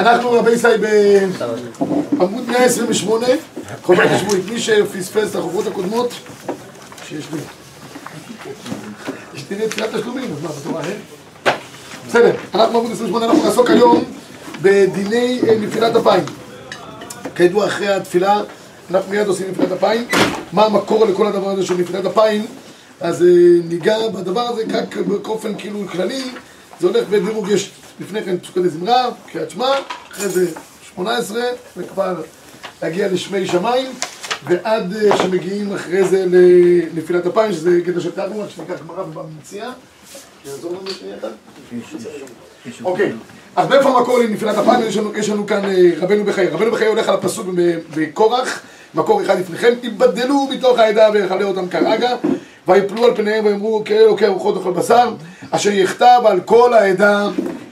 אנחנו רבי ישראל בעמוד 128, חובת השבועית. מי שפספס את החוברות הקודמות, שיש לי. יש לי תפילת תשלומים, אז מה, בתורה אין? בסדר, אנחנו בעמוד 28, אנחנו נעסוק היום בדיני אה, נפילת אפיים. כידוע, אחרי התפילה, אנחנו מיד עושים נפילת אפיים. מה המקור לכל הדבר הזה של נפילת אפיים? אז אה, ניגע בדבר הזה רק באופן כאילו כללי, זה הולך בדירוג, יש לפני כן פסוקי זמרה, קריאת שמע, אחרי זה שמונה עשרה, וכבר להגיע לשמי שמיים, ועד אה, שמגיעים אחרי זה לנפילת אפיים, שזה קטע של רק שניקח גמרא במציאה. אחת? אוקיי, אז מאיפה המקור לנפילת אפיים? יש לנו, יש לנו כאן אה, רבנו בחיי. רבנו בחיי הולך על הפסוק בקורח, מקור אחד לפניכם, יבדלו מתוך העדה ויכלה אותם כרגע, ויפלו על פניהם ויאמרו כאלה אלוקי רוחות אוכל בשר, אשר יכתב על כל העדה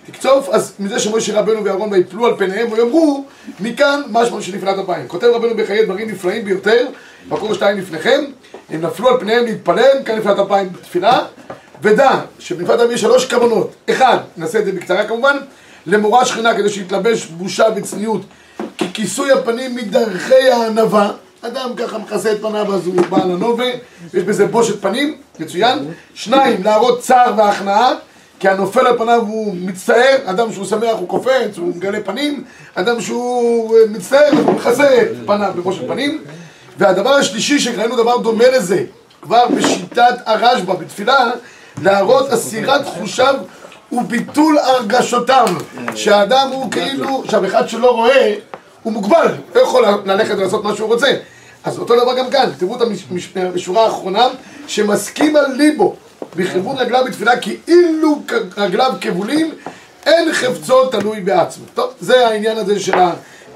תקצוף, אז מזה שמשה רבנו ואהרון ויפלו על פניהם ויאמרו, מכאן משמע של נפילת אפיים. כותב רבנו בחיי דברים נפלאים ביותר, מקור שתיים לפניכם, הם נפלו על פניהם להתפלל, כאן נפילת אפיים בתפילה, ודע שבנפילת אפיים יש שלוש כוונות. אחד, נעשה את זה בקצרה כמובן, למורה שכינה כדי שיתלבש בושה וצניעות, כי כיסוי הפנים מדרכי הענווה, אדם ככה מכסה את פניו אז הוא בעל הנובה, יש בזה בושת פנים, מצוין. שניים, להראות צער והכנעה, כי הנופל על פניו הוא מצטער, אדם שהוא שמח הוא קופץ, הוא מגלה פנים, אדם שהוא מצטער הוא מכסה את פניו בבושת פנים. והדבר השלישי שראינו דבר דומה לזה, כבר בשיטת הרשב"א בתפילה, להראות אסירת חושיו וביטול הרגשותיו, שהאדם הוא כאילו, עכשיו אחד שלא רואה, הוא מוגבל, לא יכול ללכת ולעשות מה שהוא רוצה. אז אותו דבר גם כאן, תראו את השורה האחרונה, שמסכים על ליבו בכיוון רגליו בתפילה, כי אילו רגליו כבולים, אין חפצו תלוי בעצמו. טוב, זה העניין הזה של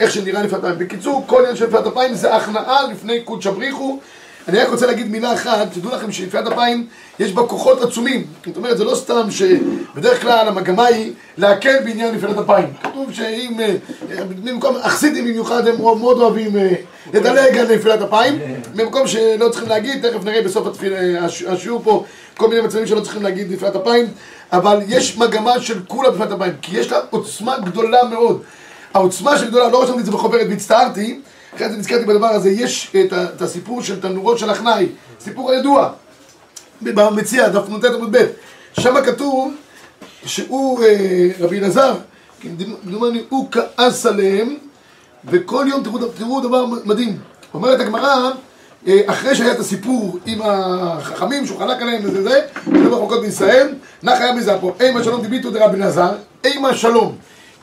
איך שנראה נפילת אפיים. בקיצור, כל עניין של נפילת אפיים זה הכנעה לפני קודש הבריחו. אני רק רוצה להגיד מילה אחת, תדעו לכם שנפילת אפיים יש בה כוחות עצומים. זאת אומרת, זה לא סתם שבדרך כלל המגמה היא להקל בעניין נפילת אפיים. כתוב שאם, במקום, החסידים במיוחד הם מאוד אוהבים לדלג על נפילת אפיים, במקום שלא צריכים להגיד, תכף נראה בסוף התפיל, השיעור פה כל מיני מצבים שלא צריכים להגיד נפילת אפיים, אבל יש מגמה של כולה נפילת אפיים, כי יש לה עוצמה גדולה מאוד. העוצמה של גדולה, לא רשמתי את זה בחוברת והצטערתי, אחרי זה נזכרתי בדבר הזה, יש את, את הסיפור של תנורות של הכנאי, סיפור הידוע, במציע, דף נ"ט עמוד ב', שם כתוב שהוא, אה, רבי אלעזר, כמדומני, הוא כעס עליהם, וכל יום תראו, תראו דבר מדהים. אומרת הגמרא, אה, אחרי שהיה את הסיפור עם החכמים שהוא חלק עליהם וזה זה, לא מחלוקות בישראל, נח היה בזה פה, אימה שלום דיביטו דרבי אלעזר, אימה שלום,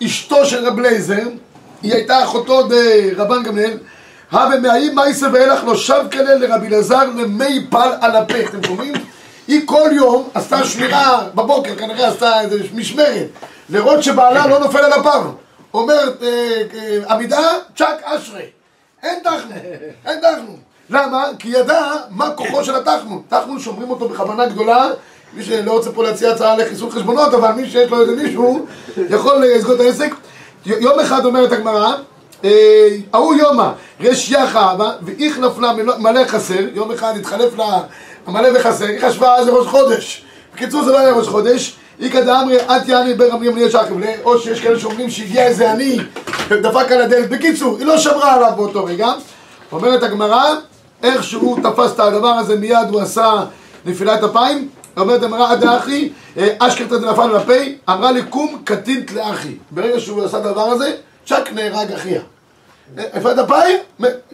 אשתו של רב לייזר, היא הייתה אחותו דרבן גמליאל, הווה מאי מייסה ואילך לא שב כלל לרבי אלעזר למי פל על הפה, אתם שומעים? היא כל יום עשתה שמירה בבוקר, כנראה עשתה איזה משמרת, לראות שבעלה לא נופל על הפר. אומרת עמידה, צ'אק אשרי. אין תחנו, אין תחנו. למה? כי ידע מה כוחו של התחנו. תחנו שומרים אותו בכוונה גדולה, מי שלא רוצה פה להציע הצעה לחיסול חשבונות, אבל מי שיש לו איזה מישהו יכול לסגור את העסק. יום אחד אומרת הגמרא, ההוא יומא, רש יחא, ואיכלף לה מלא חסר, יום אחד התחלף לה המלא וחסר, היא חשבה זה ראש חודש. בקיצור זה לא היה ראש חודש, איכא דאמרי את יעני ברם ימני שחם, או שיש כאלה שאומרים שהגיע איזה עני ודפק על הדלת. בקיצור, היא לא שמרה עליו באותו רגע. אומרת הגמרא, איך שהוא תפס את הדבר הזה מיד הוא עשה נפילת אפיים, אומרת הגמרא עד האחי, אשכרתא דנפל על הפה, אמרה לי קום קטינט לאחי. ברגע שהוא עשה את הדבר הזה, צ'אק נהרג אחיה. נפילת אפיים,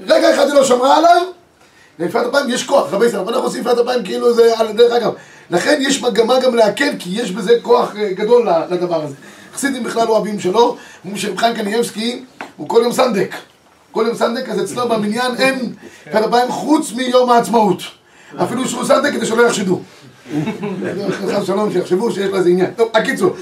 רגע אחד היא לא שמרה עליו, נפילת אפיים יש כוח, רבי ישראל, אבל אנחנו עושים נפילת אפיים כאילו זה על הדרך אגב. לכן יש מגמה גם להקל, כי יש בזה כוח גדול לדבר הזה. חסידים בכלל אוהבים שלא, אומרים שרב חיים קניאבסקי הוא כל יום סנדק. כל יום סנדק, אז אצלו במניין אין נפילת אפיים חוץ מיום העצמאות. אפילו שהוא סנדק כדי שלא יחשדו. חס שלום, שיחשבו שיש לזה עניין. טוב, הקיצור,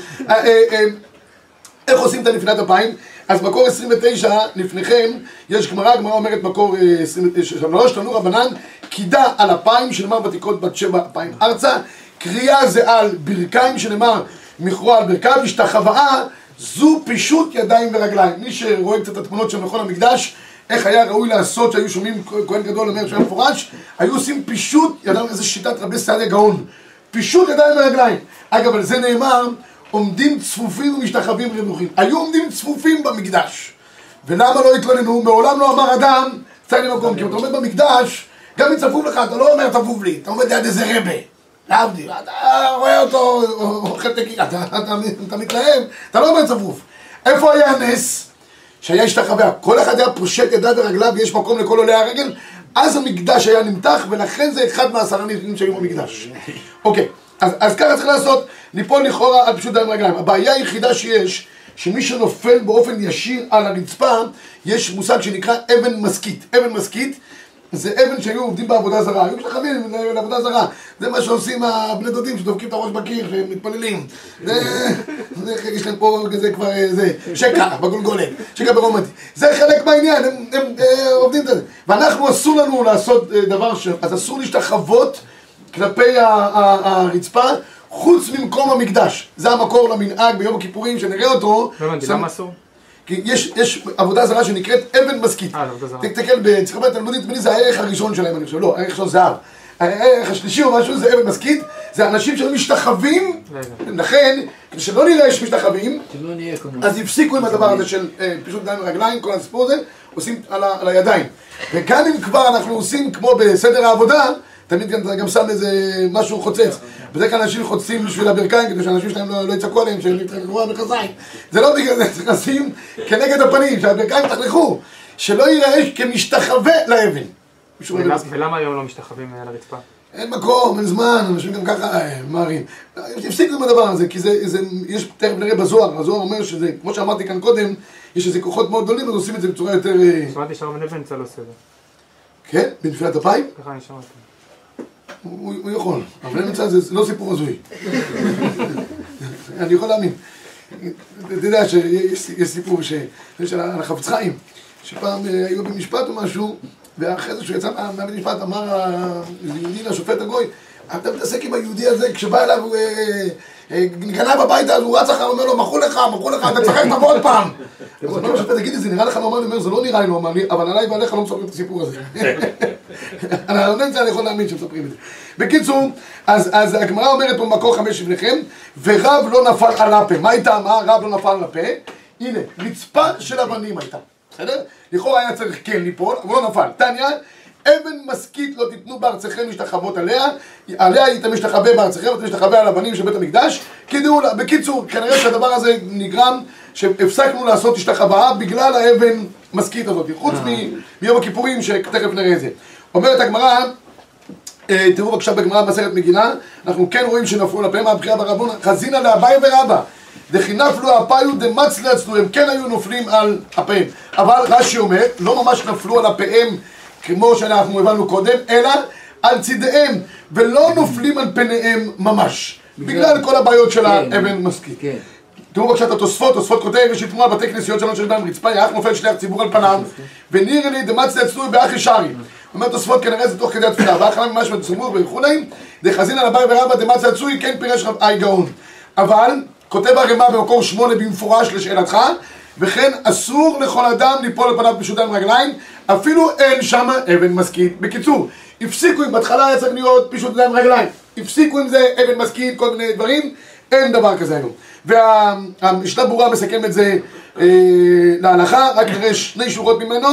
איך עושים את הנפילת אפיים? אז מקור 29 לפניכם, יש גמרא, גמרא אומרת מקור 23, תנו רבנן, קידה על אפיים שנאמר בתקרות בת שבע אפיים ארצה, קריאה זה על ברכיים שנאמר מכרוע על ברכיו, השתחוואה זו פישוט ידיים ורגליים. מי שרואה קצת את התמונות של מכון המקדש, איך היה ראוי לעשות שהיו שומעים כהן גדול אומר שהיה מפורש, היו עושים פישוט ידיים, איזה שיטת רבי סעדיה גאון, פישוט ידיים ורגליים. אגב, על זה נאמר, עומדים צפופים ומשתחווים רווחים. היו עומדים צפופים במקדש. ולמה לא התלוננו? מעולם לא אמר אדם, צא לי מקום, כי אם אתה עומד במקדש, גם אם צפוף לך, אתה לא אומר צפוף לי, אתה עומד ליד איזה רבה. להבדיל, אתה רואה אותו אוכל תקיעה, אתה מתלהב, אתה לא אומר צפוף. איפה היה הנס? שהיה השתחווה, כל אחד היה פושט ידיו ורגליו ויש מקום לכל עולי הרגל, אז המקדש היה נמתח ולכן זה אחד מהעשרה נביאים שהיו במקדש. אוקיי, אז, אז ככה צריך לעשות, ליפול לכאורה על פשוט דם רגליים. הבעיה היחידה שיש, שמי שנופל באופן ישיר על הרצפה, יש מושג שנקרא אבן מסכית. אבן מסכית זה אבן שהיו עובדים בעבודה זרה, היו משתחווים לעבודה זרה. זה מה שעושים הבני דודים שדופקים את הראש בקיר, שהם מתפללים. זה, זה, יש להם פה כזה כבר, זה, שקע בגולגולת, שקע ברומתי. זה חלק מהעניין, הם, הם, הם עובדים את זה. ואנחנו אסור לנו לעשות דבר ש... אז אסור להשתחוות כלפי הרצפה. חוץ ממקום המקדש, זה המקור למנהג ביום הכיפורים שנראה אותו. לא הבנתי, למה אסור? כי יש, יש עבודה זרה שנקראת אבן מסכית. אה, עבודה זרה. תסתכל בצריכה בתלמודית, נדמה לי זה הערך הראשון שלהם, אני חושב, לא, הערך ראשון זהב. הערך השלישי או משהו זה אבן מסכית, זה אנשים שמשתחווים, לכן, כדי שלא נראה שמשתחווים, אז הפסיקו עם הדבר הזה של אה, פישוט ידיים ורגליים, כל הסיפור הזה, עושים על הידיים. וגם אם כבר אנחנו עושים כמו בסדר העבודה, תמיד גם, גם שם איזה משהו חוצץ. בדרך כלל אנשים חוצים בשביל הברכיים כדי שאנשים שלהם לא, לא יצעקו עליהם שהם יתחלקו המכנסיים. זה לא בגלל זה, צריך לשים כנגד הפנים, שהברכיים יתחלקו. שלא ייראה כמשתחווה לאבן. ולמה היום לא משתחווים על הרצפה? אין מקום, אין זמן, אנשים גם ככה אה, ממהרים. תפסיקו עם הדבר הזה, כי זה, זה, יש, תכף נראה בזוהר, הזוהר אומר שזה, כמו שאמרתי כאן קודם, יש איזה כוחות מאוד גדולים, אז עושים את זה בצורה יותר... אה, שמעתי שהרב נבנצל עושה את זה. כן? בנפילת אפיים? ככה אני שמעתי. הוא, יכול, אבל אין מצד זה לא סיפור הזוי. אני יכול להאמין. אתה יודע שיש יש סיפור ש, יש על החפץ חיים, שפעם אה, היו במשפט או משהו, ואחרי זה שהוא יצא מה- מהבית משפט אמר היהודי לשופט הגוי, אתה מתעסק עם היהודי הזה, כשבא אליו אה, אה, גנב הביתה, אז הוא רץ אחריו, אומר לו, מחו לך, מחו לך, אתה צחק תבוא עוד פעם. אז אומר לו תגיד לי, זה נראה לך נורמלי? הוא אומר, זה לא נראה לי נורמלי, אבל עליי ועליך לא מספרים את הסיפור הזה. על הרבנציה אני יכול להאמין שמספרים את זה. בקיצור, אז, הגמרא אומרת פה במקור חמש לפניכם, ורב לא נפל על הפה. מה הייתה מה? רב לא נפל על הפה. הנה, רצפה של אבנים הייתה. בסדר? לכאורה היה צריך כן ליפול, אבל לא נפל. תניא, אבן משכית לא תיתנו בארצכם משתחוות עליה, עליה היית משתחווה בארצכם, ואתה משתחווה על אבנים של בית המקדש. כדאו, לה- בקיצור, כנראה שהדבר הזה נגרם, שהפסקנו לעשות השתחווה בגלל האבן משכית הזאת, חוץ מ- מיום הכיפורים, שתכף נראה את זה. אומרת הגמרא, אה, תראו בבקשה בגמרא במסכת מגילה, אנחנו כן רואים שנפלו על הפיהם מהבחירה ברבון, חזינא לאביי ורבא. דכי נפלו אפיו דמצלי אצלו, הם כן היו נופלים על אפיהם. אבל רש"י אומר, לא ממש נפלו על אפיהם כמו שאנחנו הבנו קודם, אלא על צידיהם, ולא נופלים על פניהם ממש. בגלל כל הבעיות של האבן משכית. כן. תראו בבקשה את התוספות, תוספות כותב, יש אתמול בתי כנסיות שלנו שיש בהם רצפה, יח נופל שליח ציבור על פניו, ונראה לי דמצלי אצלו באחי שרי. אומר תוספות כנראה זה תוך כדי התפילה, ואחלה ממש בצמור וכולי, דחזין על הבאי ורבא דמצלי אצוי, כן פירש רב אי גאון. אבל, כותב הרמ"א במקור שמונה במפורש לשאלתך, וכן אסור לכל אדם ליפול על פניו פשוטם רגליים, אפילו אין שם אבן משכית. בקיצור, הפסיקו עם בהתחלה היה צריך להיות ידיים רגליים, הפסיקו עם זה אבן משכית, כל מיני דברים, אין דבר כזה היום. והמשנה ברורה מסכם את זה אה, להלכה, רק נראה שני שורות ממנו,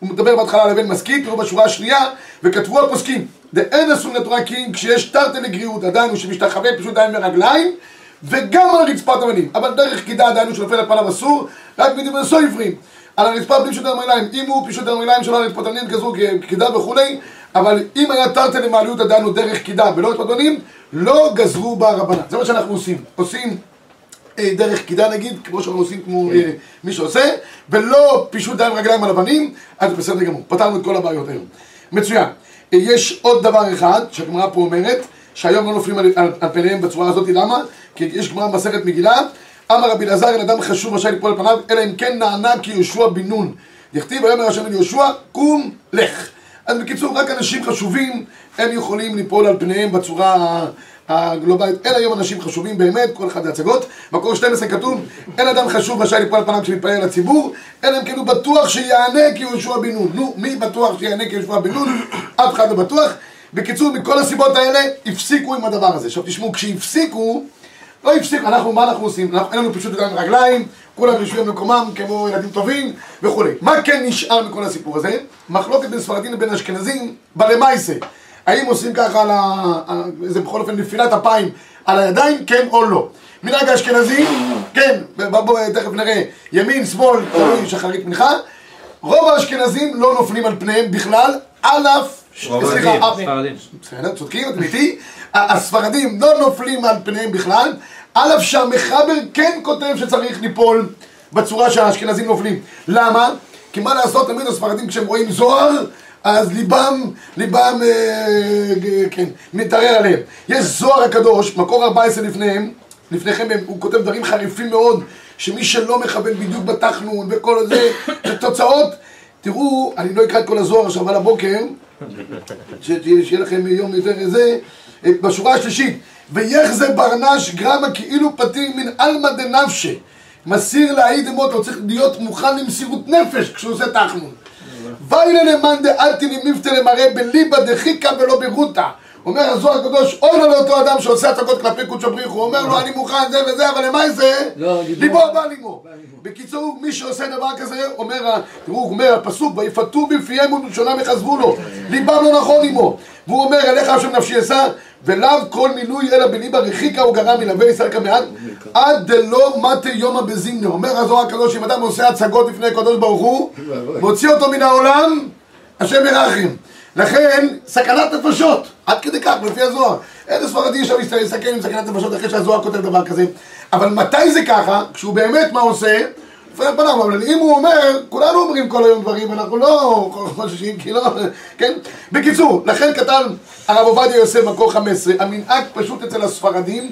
הוא מדבר בהתחלה על אבן משכית, תראו בשורה השנייה, וכתבו הפוסקים, דאין אסור לתורה כי אם כשיש תרתי לגריעות, עדיין הוא שמשתחווה פשוט ידיים ורגליים, וגם על רצפת אבנים, אבל דרך קידה הוא שנופל על פניו אסור, רק בדברי סויפרים. על הרצפה בלי פשוט הרגליים, אם הוא פשוט הרגליים שלו על רצפת אבנים כזו כקידה וכולי, אבל אם היה תרתי למעליות עדיין הוא דרך קידה ולא רצפת אבנים, לא גזרו בה רבנן. זה מה שאנחנו עושים. עושים אה, דרך קידה נגיד, כמו שאנחנו עושים כמו אה, מי שעושה, ולא פישוט ידיים רגליים על אבנים, אז בסדר גמור, פתרנו את כל הבעיות היום. מצוין. אה, יש עוד דבר אחד שהגמרא פה אומרת, שהיום לא נופלים על, על, על פניהם בצורה הזאת, למה? כי יש גמרא במסכת מגילה, אמר רבי אלעזר, אין אדם חשוב רשאי ליפול על פניו, אלא אם כן נענה כיהושע בן נון. דכתיב ויאמר השם אל יהושע, קום, לך. אז בקיצור, רק אנשים חשובים, הם יכולים ליפול על פניהם בצורה הגלובלית. אין היום אנשים חשובים באמת, כל אחד להצגות. מקור 12 כתוב, אין אדם חשוב רשאי ליפול על פניו כשמתפלל לציבור, אלא אם כן הוא בטוח שיענה כיהושע בן נון. נו, מי בטוח שיענה כיהושע בן נון? אף אחד לא בטוח. בקיצור, מכל הסיבות האלה, הפסיקו עם הדבר הזה. עכשיו תשמעו, כשהפסיקו, לא הפסיק, אנחנו, מה אנחנו עושים? אנחנו, אין לנו פשוט ידיים רגליים, כולם יושבים במקומם כמו ילדים טובים וכולי. מה כן נשאר מכל הסיפור הזה? מחלוקת בין ספרדים לבין אשכנזים בלמייסה. האם עושים ככה על ה... זה בכל אופן נפילת אפיים על הידיים, כן או לא. מנהג האשכנזים, כן, בואו תכף נראה, ימין, שמאל, שחרית מנחה. רוב האשכנזים לא נופלים על פניהם בכלל, על אף... סליחה, ספרדים. בסדר, צודקים, אתם איתי? הספרדים לא נופלים על פניהם בכלל, על אף שהמחבר כן כותב שצריך ליפול בצורה שהאשכנזים נופלים. למה? כי מה לעשות, תמיד הספרדים כשהם רואים זוהר, אז ליבם, ליבם, אה, כן, מתערער עליהם. יש זוהר הקדוש, מקור 14 לפניהם, לפניכם הוא כותב דברים חריפים מאוד, שמי שלא מכוון בדיוק בתחנון וכל זה, זה תוצאות. תראו, אני לא אקרא את כל הזוהר עכשיו על הבוקר, שיהיה לכם יום יותר זה, בשורה השלישית, ויחזה ברנש גרמה כאילו פתיר מן עלמא דנפשי, מסיר להעיד אמות, הוא צריך להיות מוכן למסירות נפש כשהוא עושה תחנון. ויילה למאן דאלתי למבטא למראה בליבא דחיקה ולא ברוטה אומר הזוהר הקדוש, אוי לו לאותו אדם שעושה הצגות כלפי קודשא בריך, הוא אומר לו אני מוכן זה וזה, אבל למה זה? ליבו בא לימו. בקיצור, מי שעושה דבר כזה, אומר, תראו, הוא אומר הפסוק, ויפתו בפיהם ובלשונם יחזבו לו, ליבם לא נכון עמו. והוא אומר, אליך השם נפשי אשא, ולאו כל מילוי אלא בליבא רחיקה הוא גרם מלווה ישראל כמעט, עד דלא מטה יומא בזימנה. אומר הזוהר הקדוש, אם אדם עושה הצגות לפני הקדוש ברוך הוא, מוציא אותו מן העולם, השם ירחם. לכן, סכנת נפשות, עד כדי כך, לפי הזוהר. איזה ספרדי שם להסתכל עם סכנת נפשות אחרי שהזוהר כותב דבר כזה. אבל מתי זה ככה? כשהוא באמת מה עושה? לפני פניו, אבל אם הוא אומר, כולנו אומרים כל היום דברים, אנחנו לא חוששים, כי לא, כן? בקיצור, לכן כתב הרב עובדיה יוסף מקור 15, המנהג פשוט אצל הספרדים,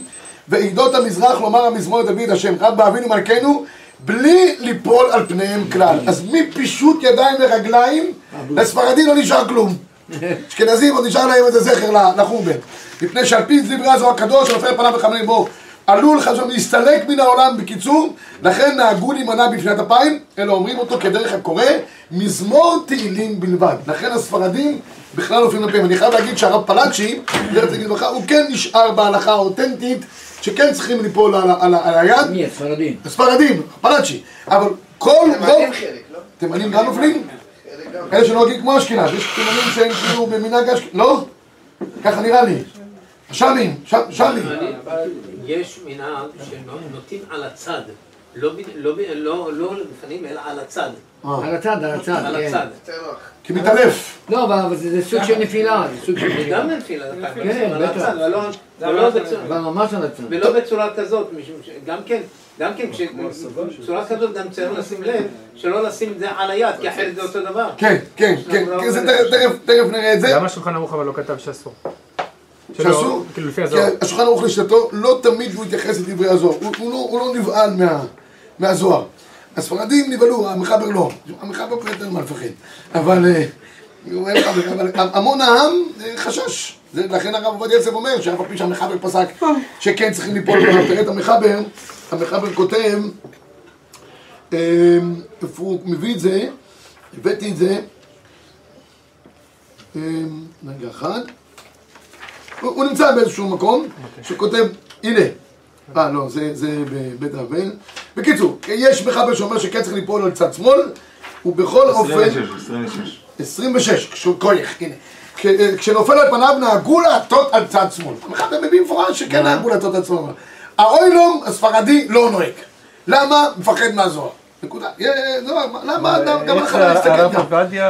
ועדות המזרח לומר המזמור לדוד השם, רב באבינו מלכנו, בלי ליפול על פניהם כלל. אז מפישוט ידיים ורגליים, לספרדים לא נשאר כלום. אשכנזים עוד נשאר להם איזה זכר לחורבן. מפני שעל פי דברי הזוהר הקדוש, הנופל פניו וחמלים בו, עלול חשוב להסתלק מן העולם בקיצור, לכן נהגו להימנע בפניית אפיים, אלא אומרים אותו כדרך הקורא, מזמור תהילים בלבד. לכן הספרדים בכלל נופלים לפיהם. אני חייב להגיד שהרב פלאצ'י, דרך תגיד לך, הוא כן נשאר בהלכה האותנטית, שכן צריכים ליפול על, על, על היד. מי? הספרדים. הספרדים, פלאצ'י. אבל כל תימנים חלק, לא? תימנים גם נופלים? אלה שנוהגים כמו אשכנז, יש תימנים שהם כאילו במנהג אשכנז, לא? ככה נראה לי. שמים, שמים. יש מנהג שנוטים על הצד, לא לא לא לא לפנים אלא על הצד, על הצד, על הצד, על כן. הצד. כמתעלף. לא, אבל זה סוג של נפילה, זה סוג של נפילה. גם נפילה, כן, על בטח. אבל ממש על הצד. ולא בצורה כזאת, שגם כן, גם כן, בצורה כזאת גם צריך לשים לב שלא לשים את זה על היד, כי אחרת זה אותו דבר. כן, כן, כן, זה תכף- נראה את זה. למה השולחן ערוך אבל לא כתב שאסור? שאסור? כאילו לפי כי הזוהר. השולחן ערוך לשיטתו, לא תמיד הוא התייחס לדברי הזוהר, הוא לא נבהל מה- מהזוהר. הספרדים נבהלו, המחבר לא. המחבר באמת אין מה לפחד. אבל אה, המון העם אה, חשש. לכן הרב עובדיה יוסף אומר שאף על פי שהמחבר פסק שכן צריכים ליפול. תראה את המחבר, המחבר כותב, אה, איפה הוא מביא את זה, הבאתי את זה, אה, רגע אחד. הוא, נמצא באיזשהו מקום, שכותב, הנה, אה לא, זה, זה בבית האבל. בקיצור, יש מחבר שאומר שכן צריך ליפול על צד שמאל, ובכל אופן... 26, 26. 26, כשהוא כויח, הנה. אה, כשנופל על פניו נהגו להטות על צד שמאל. המחבר מביא במפורש שכן נהגו להטות על צד שמאל. האוילום הספרדי לא נוהג. למה? מפחד מהזוהר. נקודה. מה- למה אדם גם לך לא להסתכל גם?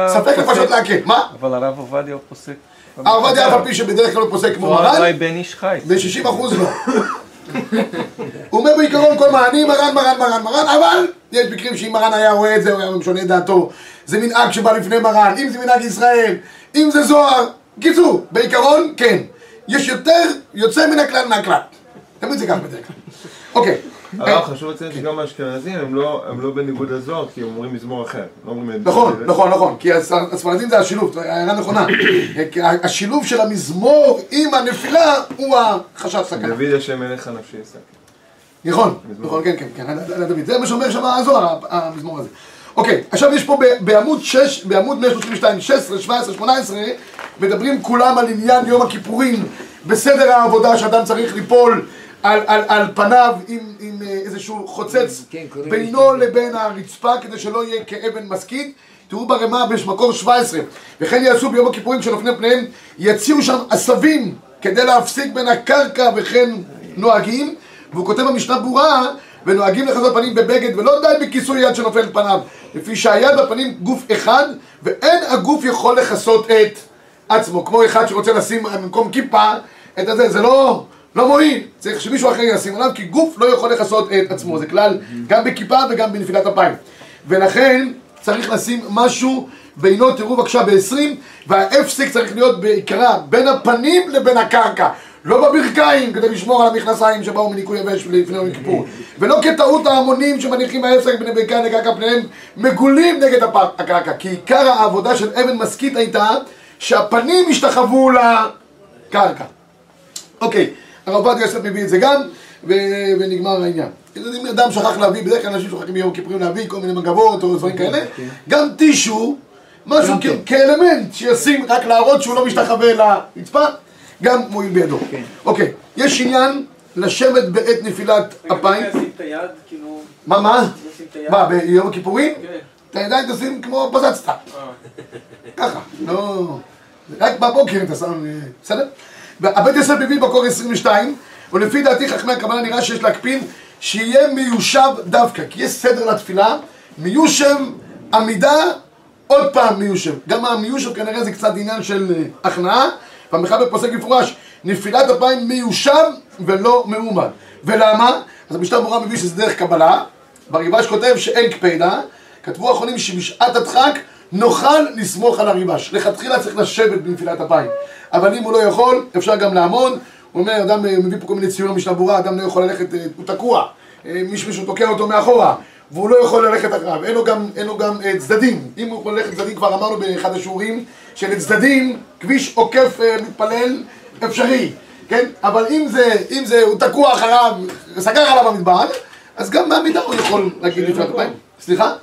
ספק לפשוט להקל. מה? אבל הרב עובדיה הוא פוסק. הרב עובדיה אף על פי שבדרך כלל הוא פוסק כמו הוא מרן, בן איש חי. ב-60 אחוז לא. הוא אומר בעיקרון כל מה, אני מרן, מרן, מרן, מרן, אבל יש מקרים שאם מרן היה רואה את זה, הוא היה משונה דעתו. זה מנהג שבא לפני מרן, אם זה מנהג ישראל, אם זה זוהר. קיצור, בעיקרון, כן. יש יותר יוצא מן הכלל מהכלל. תמיד זה ככה בדרך כלל. אוקיי. הרב חשוב לציין שגם האשכנזים הם לא- הם לא בניגוד לזוהר כי הם אומרים מזמור אחר. לא נכון, נכון, נכון, כי הס- הספרדים זה השילוב, הערה נכונה. כי השילוב של המזמור עם הנפילה הוא החשש סכנה. דוד השם אליך נפשי אשא. נכון, נכון, כן, כן, כן, דוד. זה מה שאומר שם הזוהר, המזמור הזה. אוקיי, עכשיו יש פה בעמוד 6, בעמוד 132, 16, 17, 18, מדברים כולם על עניין יום הכיפורים בסדר העבודה שאדם צריך ליפול על, על, על פניו עם, עם אה, איזשהו חוצץ כן, קוראים בינו לבין הרצפה כדי שלא יהיה כאבן מסכית. תראו ברמה במקור 17, וכן יעשו ביום הכיפורים כשנופלים פניהם, יציעו שם עשבים כדי להפסיק בין הקרקע וכן נוהגים, והוא כותב במשנה ברורה, ונוהגים לכסות פנים בבגד ולא די בכיסוי יד שנופל פניו, לפי שהיד והפנים גוף אחד, ואין הגוף יכול לכסות את עצמו, כמו אחד שרוצה לשים במקום כיפה את הזה, זה לא, לא מועיל, צריך שמישהו אחר ישים עליו, כי גוף לא יכול לכסות את עצמו, זה כלל גם בכיפה וגם בנפילת אפיים. ולכן צריך לשים משהו בינו, תראו בבקשה ב-20, וההפסק צריך להיות בעיקרה בין הפנים לבין הקרקע. לא בברכיים כדי לשמור על המכנסיים שבאו מניקוי יבש לפני יום כיפור. ולא כטעות ההמונים שמניחים ההפסק בין הברכיים לקרקע פניהם מגולים נגד הקרקע. כי עיקר העבודה של אבן משכית הייתה שהפנים השתחוו לקרקע. אוקיי, הרב עובדיה יוסף מביא את זה גם, ו- ונגמר העניין. אם אדם שכח להביא, בדרך כלל אנשים שוכחים ביום הכיפורים להביא כל מיני מגבות או דברים כאלה, גם טישו, משהו כ- כאלמנט שישים רק להראות שהוא לא משתחווה לרצפה, גם מועיל בידו. כן. אוקיי, יש עניין לשבת בעת נפילת אפיים. כאילו, מה, מה? מה, ביום הכיפורים? כן. את הידיים תשים כמו פזצת. ככה, לא... רק בבוקר אתה שם... אה, בסדר? והבית יוסף מביא בקור 22, ולפי דעתי חכמי הכוונה נראה שיש להקפיד שיהיה מיושב דווקא, כי יש סדר לתפילה, מיושב, עמידה, עוד פעם מיושב. גם המיושב כנראה זה קצת עניין של אה, הכנעה, והמחבר פוסק במפורש, נפילת אפיים מיושב ולא מאומד. ולמה? אז המשנה ברורה מביא שזה דרך קבלה, בריבש כותב שאין קפידה, כתבו האחרונים שבשעת הדחק נוכל לסמוך על הריבש. לכתחילה צריך לשבת בנפילת אפיים. אבל אם הוא לא יכול, אפשר גם לעמוד. הוא אומר, אדם אה, מביא פה כל מיני ציורים משנה ברורה, אדם לא יכול ללכת, אה, הוא תקוע. אה, מישהו מישהו תוקע אותו מאחורה, והוא לא יכול ללכת אחריו. אין לו גם, אין לו גם צדדים. אם הוא יכול ללכת צדדים, כבר אמרנו באחד השיעורים, שלצדדים, כביש עוקף מתפלל אפשרי. כן? אבל אם זה, אם זה, הוא תקוע אחריו, סגר עליו המדבר, אז גם בעמידה הוא יכול להגיד נפילת אפיים. סליחה?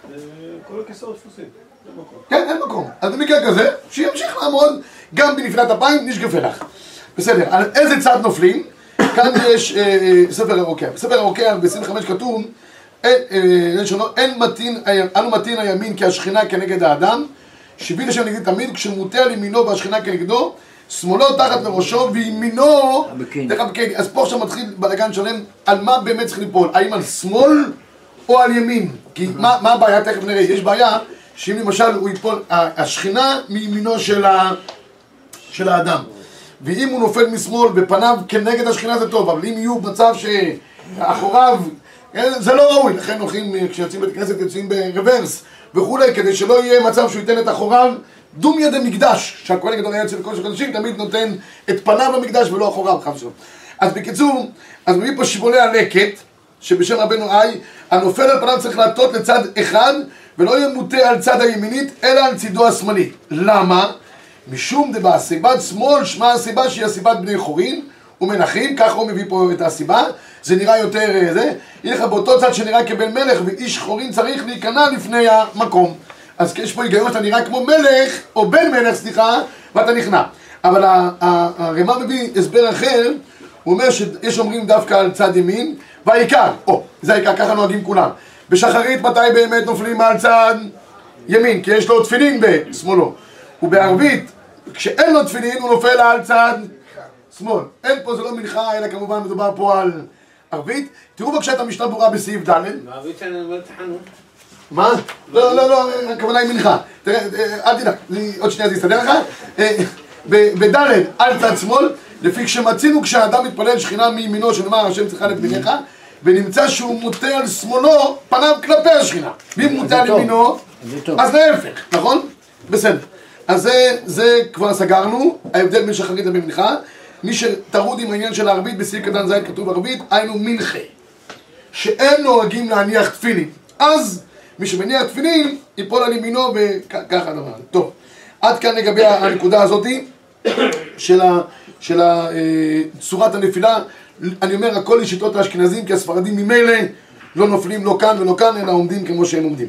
כל הכיסאות תפוסים. כן, אין מקום. אז במקרה כזה, שימשיך לעמוד גם בנפילת אפיים, נשגפה לך. בסדר, על איזה צד נופלים? כאן יש אה, אה, ספר הרוקע. בספר הרוקע ב-25 כתוב, אין, אה, לשונו, אין מתין, אנו מתין הימין כי השכינה כנגד האדם, שביל השם נגדי תמיד, כשמוטה על ימינו והשכינה כנגדו, שמאלו תחת לראשו וימינו הבקני. תחת אז פה עכשיו מתחיל בלאגן שלם, על מה באמת צריך ליפול, האם על שמאל או על ימין? כי מה, מה הבעיה? תכף נראה, יש בעיה שאם למשל הוא ייפול, השכינה מימינו של, ה, של האדם ואם הוא נופל משמאל ופניו כנגד השכינה זה טוב, אבל אם יהיו במצב שאחוריו, כן, זה לא ראוי, לכן הולכים, אה, כשיוצאים בית כנסת יוצאים ברוורס וכולי, כדי שלא יהיה מצב שהוא ייתן את אחוריו דומיה דמקדש, שהכהן הגדול היה יוצא לקודש הקודשים, תמיד נותן את פניו למקדש ולא אחוריו, חס ושלום. אז בקיצור, אז מביא פה שיבולי הלקט, שבשם רבנו אי, הנופל על פניו צריך להטות לצד אחד, ולא יהיה מוטה על צד הימינית, אלא על צידו השמאלי. למה? משום דבה סיבת שמאל, שמה הסיבה שהיא הסיבת בני חורין ומנחים, ככה הוא מביא פה את הסיבה, זה נראה יותר אה, זה, יהיה לך באותו צד שנראה כבן מלך ואיש חורין צריך להיכנע לפני המקום. אז יש פה היגיון שאתה נראה כמו מלך, או בן מלך, סליחה, ואתה נכנע. אבל הרמ"א מביא הסבר אחר, הוא אומר שיש אומרים דווקא על צד ימין, והעיקר, או, זה העיקר, ככה נוהגים כולם. בשחרית מתי באמת נופלים על צד ימין? כי יש לו תפילין בשמאלו. ובערבית, כשאין לו תפילין הוא נופל על צד שמאל. אין פה, זה לא מנחה, אלא כמובן מדובר פה על ערבית. תראו בבקשה את המשנה ברורה בסעיף ד'. בערבית שאני אומר תחנות. מה? לא, לא, לא, הכוונה היא מנחה. תראה, אה, אל תדאג, עוד שנייה זה יסתדר לך. אה, בד' על צד שמאל, לפי כשמצינו כשהאדם מתפלל שכינה מימינו שנאמר השם צריכה לפניך, ונמצא שהוא מוטה על שמאלו, פניו כלפי השכינה. ואם מוטה על. ימינו. אז להפך, נכון? בסדר. אז זה, זה כבר סגרנו, ההבדל בין שחרית לבין מנחה. מי שטרוד עם העניין של הערבית, בסעיף קטן ז' כתוב ערבית, היינו מנחה. שאין נוהגים להניח תפילין. אז מי שמניח תפילין, ייפול על ימינו וככה הדבר. טוב, עד כאן לגבי הנקודה הזאתי של, ה, של ה, אה, צורת הנפילה. אני אומר, הכל לשיטות האשכנזים, כי הספרדים ממילא לא נופלים לא כאן ולא כאן, אלא עומדים כמו שהם עומדים.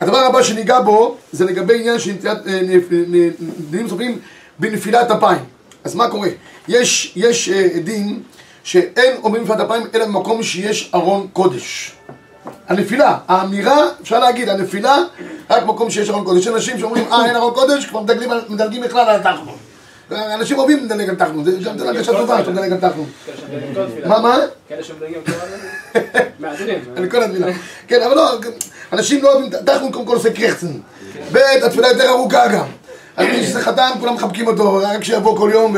הדבר הבא שניגע בו, זה לגבי עניין של נטילת, אה, דינים נוספים בנפילת אפיים. אז מה קורה? יש, יש אה, דין שאין אומרים נפילת אפיים אלא במקום שיש ארון קודש. הנפילה, האמירה, אפשר להגיד, הנפילה, רק מקום שיש ארון קודש. יש אנשים שאומרים, אה, אין ארון קודש, כבר מדלגים, בכלל על התחנון. אנשים אוהבים לדלג על תחנון, זה גם הרגשה טובה שאתה מדלג על תחנון. מה, מה? כאלה שמדגים כל הזמן, מעדנים. אני כל המילה. כן, אבל לא, אנשים לא אוהבים, תחנון קודם כל עושה קרחצן. ב', התפילה יותר ארוכה גם. אז מי שזה חתן, כולם מחבקים אותו, רק שיבוא כל יום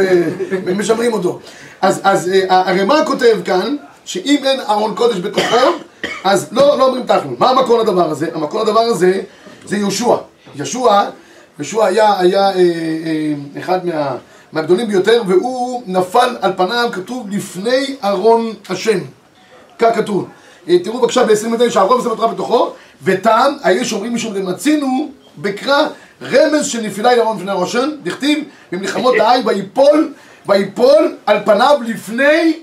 ומשמרים אותו. אז, אה, הרמ"א כותב כאן, שאם אין ארון קודש בתוכו, אז לא, לא אומרים תחנון. מה המקור לדבר הזה? המקור לדבר הזה זה יהושע. יהושע, יהושע היה, היה אה, אה, אחד מה, מהגדולים ביותר, והוא נפל על פניו, כתוב, לפני ארון השם. כך כתוב. אה, תראו בבקשה ב-29, הרוב זה בתורה בתוכו, וטעם, היו שאומרים משום דמצינו, בקרא רמז של נפילה אל ארון לפני ראשן, דכתיב, במלחמות האי, ויפול, ויפול על פניו לפני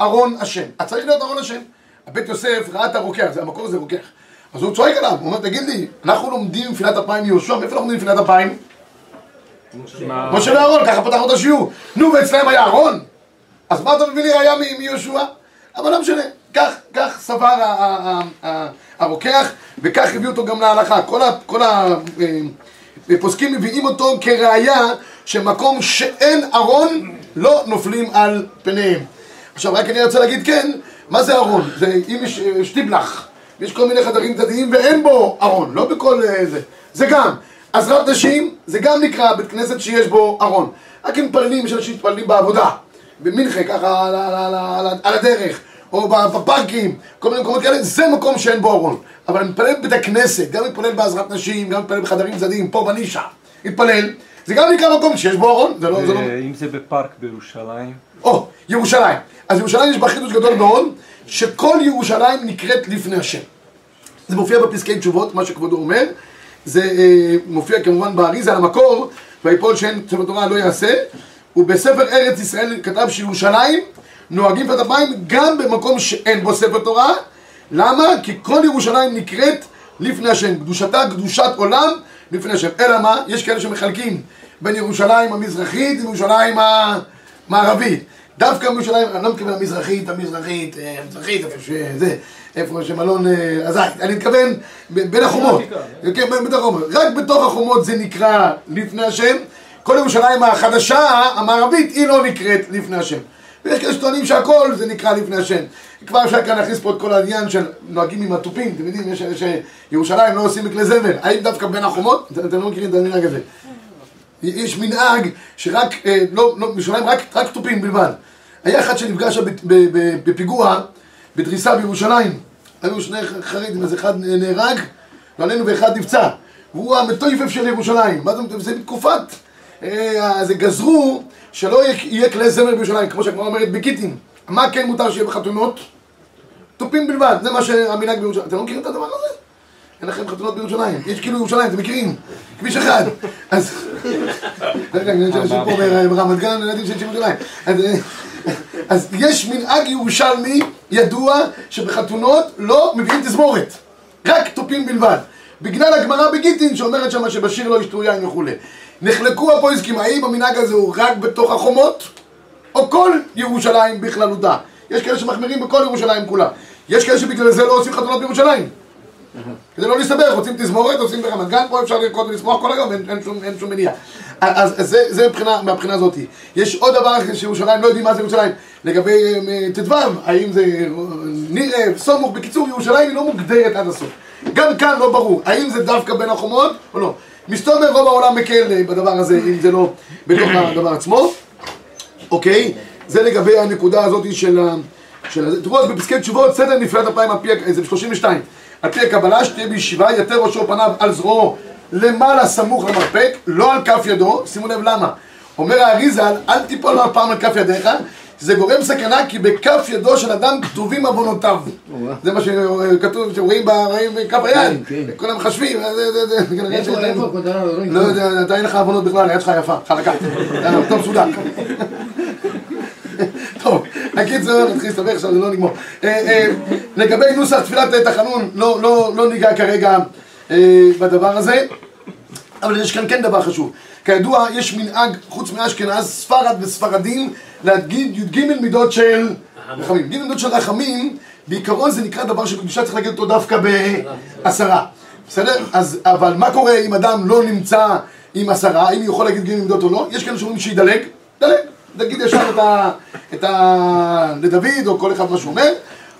ארון השם. אז צריך להיות ארון השם. הבית יוסף ראה את הרוקח, זה המקור הזה רוקח. אז הוא צועק עליו, הוא אומר, תגיד לי, אנחנו לומדים נפילת אפיים מיהושע, מאיפה אנחנו לומדים נפילת אפיים? משה ואהרון, ככה פתחנו את השיעור. נו, ואצלם היה אהרון? אז מה אתה מביא לי ראייה מיהושע? אבל לא משנה, כך, כך סבר הרוקח, וכך הביאו אותו גם להלכה. כל הפוסקים מביאים אותו כראיה שמקום שאין ארון, לא נופלים על פניהם. עכשיו, רק אני רוצה להגיד כן, מה זה ארון? זה אם יש אה, שטיבלח, יש כל מיני חדרים צדדיים ואין בו ארון, לא בכל אה, זה. זה גם. עזרת נשים, זה גם נקרא בית כנסת שיש בו ארון. רק אם מתפללים, יש אנשים שמתפללים בעבודה, במנחה, ככה על, על, על, על, על, הדרך, או בפארקים, כל מיני מקומות כאלה, זה מקום שאין בו ארון. אבל מתפלל בבית הכנסת, גם מתפלל בעזרת נשים, גם מתפלל בחדרים צדדיים, פה בנישה, מתפלל, זה גם נקרא מקום שיש בו ארון, זה לא... זה לא... אם זה בפארק בירושלים, או, ירושלים. אז ירושלים יש בה חידוש גדול מאוד, שכל ירושלים נקראת לפני השם. זה מופיע בפסקי תשובות, מה שכבודו אומר. זה אה, מופיע כמובן באריזה על המקור, ויפול שאין ספר תורה לא יעשה. ובספר ארץ ישראל כתב שירושלים נוהגים פת המים גם במקום שאין בו ספר תורה. למה? כי כל ירושלים נקראת לפני השם. קדושתה קדושת עולם לפני השם. אלא מה? יש כאלה שמחלקים בין ירושלים המזרחית לירושלים המערבית. דווקא בירושלים, אני לא מתכוון המזרחית, המזרחית, אה, המזרחית, איפה שזה, איפה שמלון אה, הזית. אני מתכוון בין החומות. כן, בין- החומות. רק בתוך החומות זה נקרא לפני השם. כל ירושלים החדשה, המערבית, היא לא נקראת לפני השם. ויש כאלה שטוענים שהכל זה נקרא לפני השם. כבר אפשר כאן להכניס פה את כל העניין של נוהגים עם התופים, אתם יודעים, יש שירושלים לא עושים בכלי זבל. האם דווקא בין החומות? אתם לא מכירים את המנהג הזה. יש מנהג שרק, אה, לא, לא, בירושלים רק, רק תופים בלבד. היה אחד שנפגש בפיגוע, בדריסה בירושלים. היו שני חרדים, אז אחד נהרג, לא עלינו, ואחד נפצע. והוא המטויפף של ירושלים. מה זה, זה בתקופת, אה, אז גזרו שלא יהיה, כלי זמר בירושלים, כמו שהגמרא אומרת בגיטין. מה כן מותר שיהיה בחתונות? תופים בלבד, זה מה שהמנהג בירושלים. אתם לא מכירים את הדבר הזה? אין לכם חתונות בירושלים. יש כאילו ירושלים, אתם מכירים? כביש אחד. אז... רגע, אני יושב פה ברמת גן, אני יודעים שיש ירושלים. אז, יש מנהג ירושלמי ידוע שבחתונות לא מביאים תזמורת. רק תופים בלבד. בגלל הגמרא בגיטין שאומרת שמה שבשיר לא ישתו יין וכולי. נחלקו הפויסקים, האם המנהג הזה הוא רק בתוך החומות, או כל ירושלים בכללותה. יש כאלה שמחמירים בכל ירושלים כולה. יש כאלה שבגלל זה לא עושים חתונות בירושלים. כדי לא להסתבך, רוצים תזמורת, עושים ברמת גן, פה אפשר לרקוד ולשמוח כל היום, אין, אין, שום, שום מניעה. אז, זה, זה מבחינה, מהבחינה הזאת. יש עוד דבר אחר שירושלים, לא יודעים מה זה ירושלים, לגבי אה, ט"ו, האם זה אה, ניר, אה, סומוך, בקיצור, ירושלים היא לא מוגדרת עד הסוף. גם כאן לא ברור, האם זה דווקא בין החומות או לא. מסתובב רוב העולם מקל אה, בדבר הזה, אם זה לא בתוך הדבר עצמו. אוקיי? זה לגבי הנקודה הזאת של ה... של. תראו אז בפסקי תשובות, סדר נפילת אפיים על פי, זה ב-32. על פי הקבלה, שתהיה בישיבה, יתר ראשו פניו על זרועו למעלה סמוך למרפק, לא על כף ידו, שימו לב למה. אומר האריזל, אל תיפול הפעם על כף ידיך, זה גורם סכנה כי בכף ידו של אדם כתובים עוונותיו. זה מה שכתוב, שרואים רואים בכף היד, כן, כן. כולם מחשבים, זה- זה- זה- כנראה איפה, איפה? לא לא. יודע, אתה אין לך עוונות בכלל, היד שלך יפה, חלקה. אתה טוב סודר. טוב, הקיצור, נתחיל להסתבך עכשיו, זה לא נגמור. אה, אה, לגבי נוסח תפילת אה, תחנון, לא- לא לא ניגע כרגע אה, בדבר הזה, אבל יש כאן כן דבר חשוב. כידוע, יש מנהג, חוץ מאשכנז, ספרד וספרדים, להגיד י"ג מידות של רחמים. ג' מידות של רחמים, בעיקרון זה נקרא דבר שקדושה צריך להגיד אותו דווקא בעשרה. בסדר? אז, אבל מה קורה אם אדם לא נמצא עם עשרה, האם הוא יכול להגיד ג' מידות או לא? יש כאלה שאומרים שידלג, דלג. תגיד ישר. את ה... לדוד, או כל אחד מה שהוא אומר,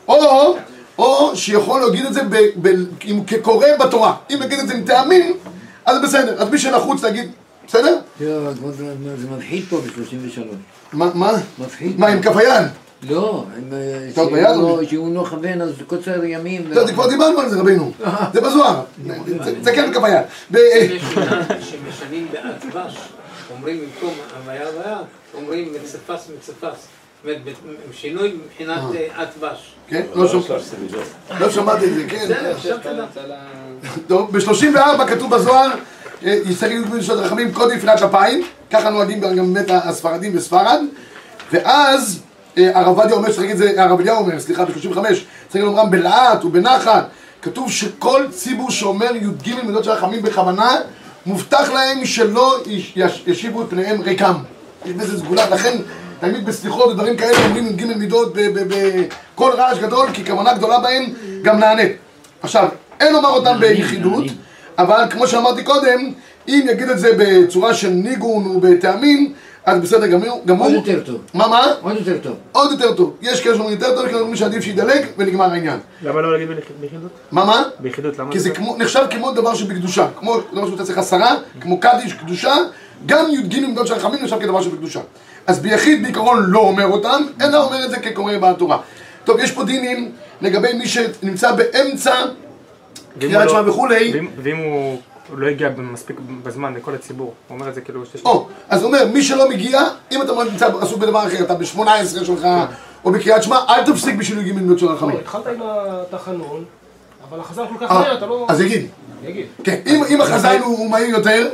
או, או שיכול להגיד את זה ב, ב, עם, כקורא בתורה. אם יגיד את זה עם טעמים, אז בסדר. אז מי שנחוץ להגיד, בסדר? זה מפחיד פה ב-33. מה, מה? מפחיד. מה, עם כף היד? לא, אה, שהוא לא- לא כוון, אז קוצר ימים. לא, זה כבר דיברנו על זה, רבינו. זה בזוהר. זה- כן בכף היד. שינה שמשנים באצבש, אומרים במקום הוויה הוויה, אומרים מצפס מצפס. זאת אומרת, שינוי מבחינת אה, אצבש. כן? לא שמ- לא שמעתי את זה, כן. טוב, ב-34 כתוב בזוהר, אה, להיות בשעות רחמים קודם נפילת אפיים, ככה נוהגים גם באמת הספרדים בספרד, ואז אה, הרב עובדיה אומר, צריך להגיד את זה, הרב אליהו אומר, סליחה, ב-35, צריך לומרם בלהט ובנחת, כתוב שכל ציבור שאומר י"ג מידות של רחמים בכוונה, מובטח להם שלא יש- יש- ישיבו את פניהם ריקם. יש בזה סגולה, לכן תמיד בסליחות ודברים כאלה אומרים י"ג מידות בכל רעש גדול, כי כוונה גדולה בהם גם נענית. עכשיו, אין לומר אותם ביחידות, אבל כמו שאמרתי קודם, אם יגיד את זה בצורה של ניגון ובטעמים, אז בסדר גמור. גמור. עוד יותר טוב. מה, מה? עוד יותר טוב. עוד יותר טוב. יש כאלה שאומרים יותר טוב, יש כאלה שאומרים שעדיף שידלג ונגמר העניין. למה לא להגיד ביחידות? מה, מה? ביחידות, למה? כי זה כמו, נחשב כמו דבר שבקדושה. כמו דבר שאתה צריך עשרה, כמו קדיש, קדושה, גם י"ג מידות של רחמים נחשב כדבר שבקדושה. אז ביחיד בעיקרון לא אומר אותם, אלא אומר את זה כקורא בתורה. טוב, יש פה דינים לגבי מי שנמצא באמצע קריאת לא- שמע וכולי. ואם- הוא לא הגיע מספיק בזמן לכל הציבור, הוא אומר את זה כאילו... שיש- או, אז הוא אומר, מי שלא מגיע, אם אתה נמצא עסוק בדבר אחר, אתה ב-18 שלך, או בקריאת שמע, אל תפסיק בשביל י"ג מידות של רחמים. התחלת עם התחנון, אבל החזן כל כך אה, מהר, אתה לא... אז יגיד. יגיד. כן, אם אם החזן הוא מהיר יותר,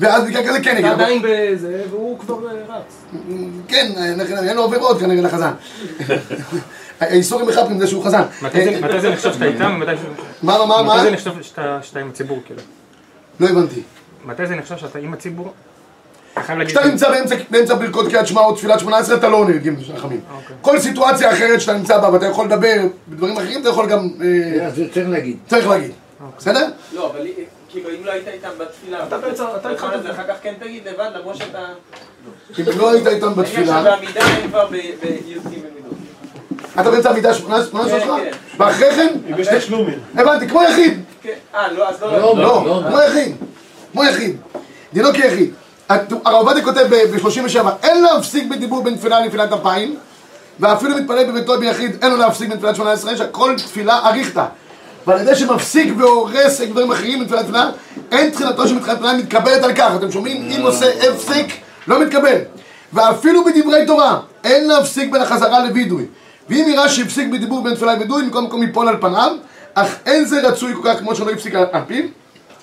ואז בגלל כזה כן. אבל- עדיין בזה, והוא כבר אה, רץ. כן, אין לו עבירות כנראה לחזן. האיסורים מחפרים זה שהוא חזן. מתי זה- זה נחשב שאתה איתם ומתי ש- מה, מה, מה, מתי מה? זה נחשב שאתה עם הציבור כאילו? לא הבנתי. מתי זה נחשב שאתה עם הציבור? כשאתה נמצא באמצע- באמצע ברכות קריאת שמע או תפילת 18, אתה לא עונה י"ג של רחמים. אוקיי. כל סיטואציה אחרת שאתה נמצא בה ואתה יכול לדבר בדברים אחרים, אתה יכול גם... אה, צריך להגיד. צריך להגיד. בסדר? לא, אבל כאילו, אם לא היית איתם בתפילה, אתה בעצם- אתה התחלת- הזה, אחר כך כן תגיד לבד, למרות שאתה... אם לא היית איתם בתפילה, שבעמידה הם כבר בי"ג מידות. אתה באמצע המידה 18 כן, שלך? כן. ואחרי כן? יש תשלומים. הבנתי, כמו יחיד. כן. אה, לא, אז לא... לא, לא, לא. כמו יחיד. כמו יחיד. דינו כיחיד. הרב עובדיה כותב ב-37, אין להפסיק בדיבור בין תפילה לנפילת אפיים, ואפילו מתפלל בביתו ביחיד, אין לו להפסיק בין תפילת 18, שהכל תפילה אריכתא. ועל ידי שמפסיק והורס דברים אחרים בתפילת תפילה, אין תחילתו של מתחילת תפילה מתקבלת על כך. אתם שומעים? אם עושה הפסק, לא מתקבל. ואפילו בדברי תורה, אין להפסיק בין החזרה לווידוי. ואם יראה שהפסיק בדיבור בין תפילה לווידוי, מקום מקום ייפול על פניו, אך אין זה רצוי כל כך כמו שלא הפסיק על פיו.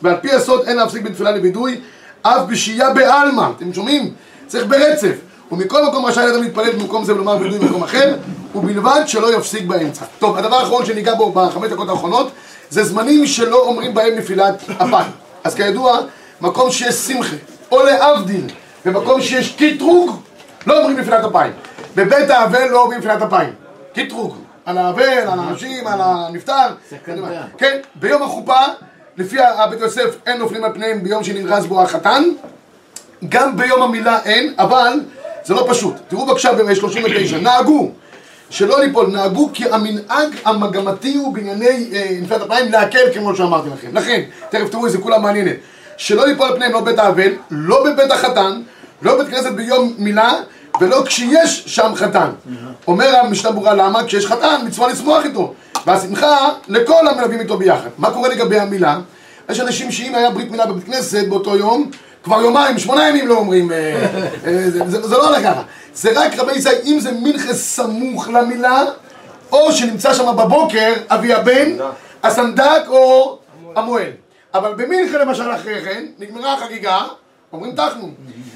ועל פי הסוד אין להפסיק בין תפילה לווידוי, אף בשהייה בעלמא. אתם שומעים? צריך ברצף. ומכל מקום רשאי לאדם להתפלל במקום זה ולומר וידוי במקום אחר, ובלבד שלא יפסיק באמצע. טוב, הדבר האחרון שניגע בו בחמש דקות האחרונות, זה זמנים שלא אומרים בהם נפילת אפיים. אז כידוע, מקום שיש שמחה, או להבדיל, במקום שיש קטרוג, לא אומרים נפילת אפיים. בבית האבל לא אומרים נפילת אפיים. קטרוג. על האבל, על האנשים, על הנפטר. כן, ביום החופה, לפי הבית יוסף, אין נופלים על פניהם ביום שננרז בו החתן. גם ביום המילה אין, אבל זה לא פשוט. תראו בבקשה ב-39, נהגו, שלא ליפול, נהגו כי המנהג המגמתי הוא בענייני אה, נפילת אפיים להקל כמו שאמרתי לכם. לכן, תכף תראו איזה כולה מעניינת. שלא ליפול על פניהם לא בית האבל, לא בבית החתן, לא בית כנסת ביום מילה, ולא כשיש שם חתן. אומר המשנה ברורה למה? כשיש חתן, מצווה לשמוח איתו. והשמחה לכל המלווים איתו ביחד. מה קורה לגבי המילה? יש אנשים שאם היה ברית מילה בבית כנסת באותו יום, כבר יומיים, שמונה ימים לא אומרים, אה, אה, זה, זה, לא הולך ככה. זה רק רבי ישראל, אם זה מנחה סמוך למילה, או שנמצא שם בבוקר אבי הבן, הסנדק או המוהל. אבל במנחה למשל אחרי כן, נגמרה החגיגה, אומרים תחנו.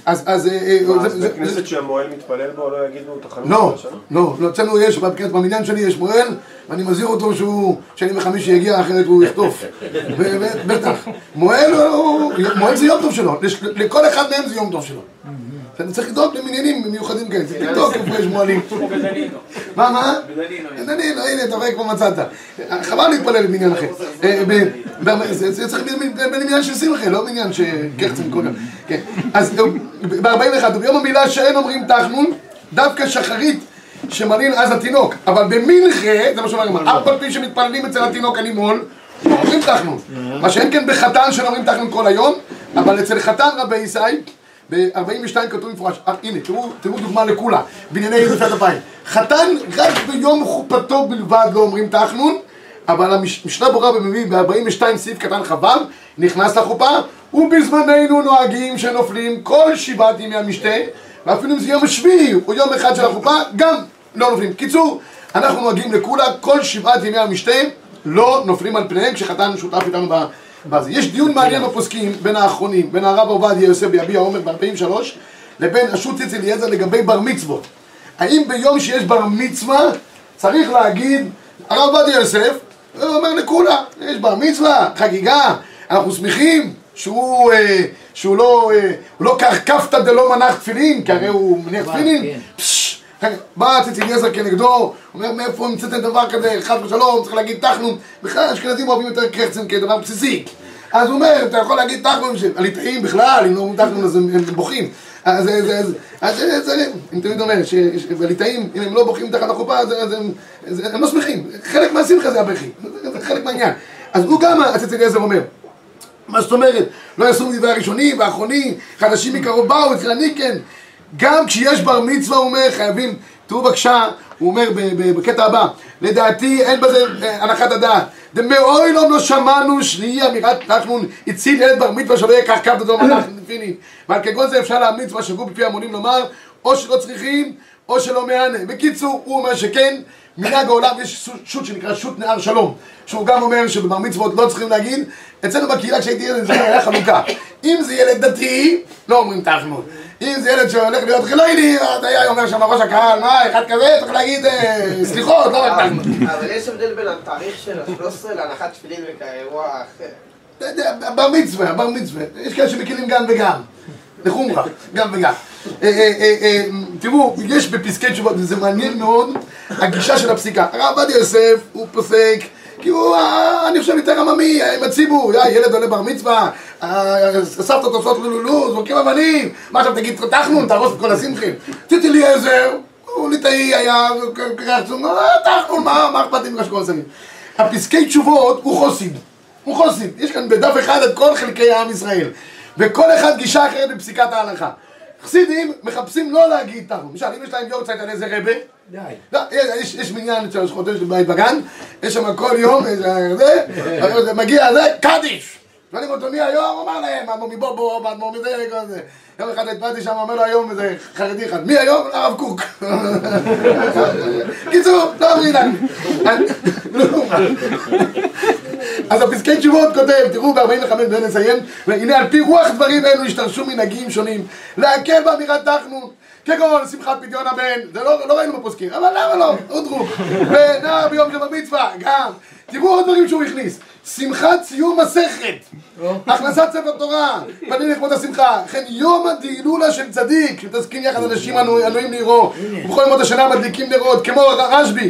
אז, אז, אה, אה, אז זה- בית כנסת שהמוהל מתפלל בו לא יגידו תחנות לא? לא, לא, אצלנו יש, במניין שלי יש מוהל, ואני מזהיר אותו שהוא, שני וחמישי יגיע, אחרת הוא יחטוף. בטח. מוהל הוא, מוהל זה יום טוב שלו, לכל אחד מהם זה יום טוב שלו. אני צריך לדאוג למניינים מיוחדים כאלה, צריך לבדוק איפה יש מועלים. מה, מה? בדנינו. דנינו, הנה, אתה רואה כבר מצאת. חבל להתפלל במניין אחר. אה, זה זה צריך במניין של שמחה, לא מניין שקרצים כל. כן. אז ב-41, וביום המילה שאין אומרים תחנון, דווקא שחרית שמלין אז התינוק. אבל במנחה, זה מה שאומר הגמרא, אף על פי שמתפללים אצל התינוק הנימול, אומרים תחנון. מה שאין כן בחתן שאומרים תחנון כל היום, אבל אצל חתן רבי ישי, ב-42 כתוב במפורש, אה, הנה, תראו, דוגמה לכולה, בענייני נפילת אפיים. חתן רק ביום חופתו בלבד לא אומרים תחנון, אבל המשנה ברורה במביא ב-42 סעיף קטן כ"ו, נכנס לחופה, ובזמננו נוהגים שנופלים כל שבעת ימי המשתה, ואפילו אם זה יום השביעי או יום אחד של החופה, גם לא נופלים. קיצור, אנחנו נוהגים לכולה, כל שבעת ימי המשתה לא נופלים על פניהם כשחתן שותף איתנו ב... בזה. יש דיון מעניין בפוסקים בין האחרונים, בין הרב עובדיה יוסף ביביע עומר ב-43 לבין השו"ת ציץ אליעזר לגבי בר מצוות. האם ביום שיש בר מצווה צריך להגיד, הרב עובדיה יוסף אומר לכולה, יש בר מצווה, חגיגה, אנחנו שמחים שהוא, אה, שהוא לא, אה, לא קרקפתא דלא מנח תפילין, כי הרי הוא מניח תפילין, כן. פשש, בא ציץ אליעזר כנגדו, אומר מאיפה המצאתם דבר כזה, חס ושלום, צריך להגיד תחנון, בכלל אשכנזים אוהבים יותר קרצן כדבר בסיסי. אז הוא אומר, אתה יכול להגיד תחנון, הליטאים בכלל, אם לא אומרים תחנון אז הם בוכים. אז זה, זה, זה, זה, זה, אני תמיד אומר, שהליטאים, אם הם לא בוכים תחת החופה, אז הם, הם לא שמחים. חלק מהשמחה זה הבכי, חלק מהעניין. אז הוא גם, הציץ אליעזר אומר, מה זאת אומרת? לא יעשו מדברי הראשונים והאחרונים, חדשים מקרוב באו, אצל הניקן. גם כשיש בר מצווה, הוא אומר, חייבים, תראו בבקשה, הוא אומר בקטע הבא, לדעתי אין בזה אה, הנחת הדעת. דמאוילום לא שמענו שהיא אמירת נחנון הציל ילד בר מצווה שלא יהיה כך קו דודו מלאך פיני. ועל כגון זה אפשר להמליץ מה שגו בפי המונים לומר, או שלא צריכים, או שלא מהנה. בקיצור, הוא אומר שכן, מנהג העולם יש שו"ת שנקרא שו"ת נהר שלום, שהוא גם אומר שבבר מצוות לא צריכים להגיד, אצלנו בקהילה כשהייתי ילד זה היה חלוקה. אם זה ילד דתי, לא אומרים תחנון. אם זה ילד שהולך להיות חילוני, אז היה אומר שם ראש הקהל, מה, אחד כזה, צריך להגיד אה, סליחות, לא רק תחנון. אבל יש הבדל בין התאריך של ה-13 להנחת תפילין וכאירוע אחר. אתה בר מצווה, בר מצווה. יש כאלה שמקילים גם וגם. לחומרה, גם וגם. אה, אה, אה, תראו, יש בפסקי תשובות, וזה מעניין מאוד, הגישה של הפסיקה. הרב עובדיה יוסף, הוא פוסק, כי הוא, אני חושב, יותר עממי, עם הציבור, ילד עולה בר מצווה, הסבתות עושות לולולו, זורקים אבנים, מה עכשיו תגיד, תחנון, תהרוס את כל השמחים. ציטי אליעזר, הוא ליטאי היה, תחנון, מה אכפת לי סביב? הפסקי תשובות הוא חוסיד. הוא חוסיד. יש כאן בדף אחד את כל חלקי עם ישראל. וכל אחד גישה אחרת בפסיקת ההלכה. חסידים מחפשים לא להגיד תחנון. למשל, אם יש להם יורצייט על איזה רבה, די. לא, יש, יש מניין אצל השכונות של בית בגן, יש שם כל יום, איזה, זה, זה, מגיע זה, קדיש. שואלים אותו מי היום, אמר להם, אדמו מבובו, אדמו מזה, כל זה. יום אחד התפלתי שם, אומר לו היום איזה חרדי אחד, מי היום? הרב קוק. קיצור, לא אומרים לנו. אז הפסקי תשובות כותב, תראו ב-45 בואו נסיים, והנה על פי רוח דברים אלו השתרשו מנהגים שונים, להקל באמירת תחנון, כגון שמחת פדיון הבן, זה לא, לא ראינו בפוסקים, אבל למה לא? אודרו, ונער ביום של המצווה, גם, תראו עוד דברים שהוא הכניס, שמחת סיום מסכת, הכנסת ספר תורה, פנים לכבוד השמחה, וכן יום הדהילולה של צדיק, שמתעסקים יחד אנשים הנועים לעירו, ובכל ימות השנה מדליקים נרות, כמו רשב"י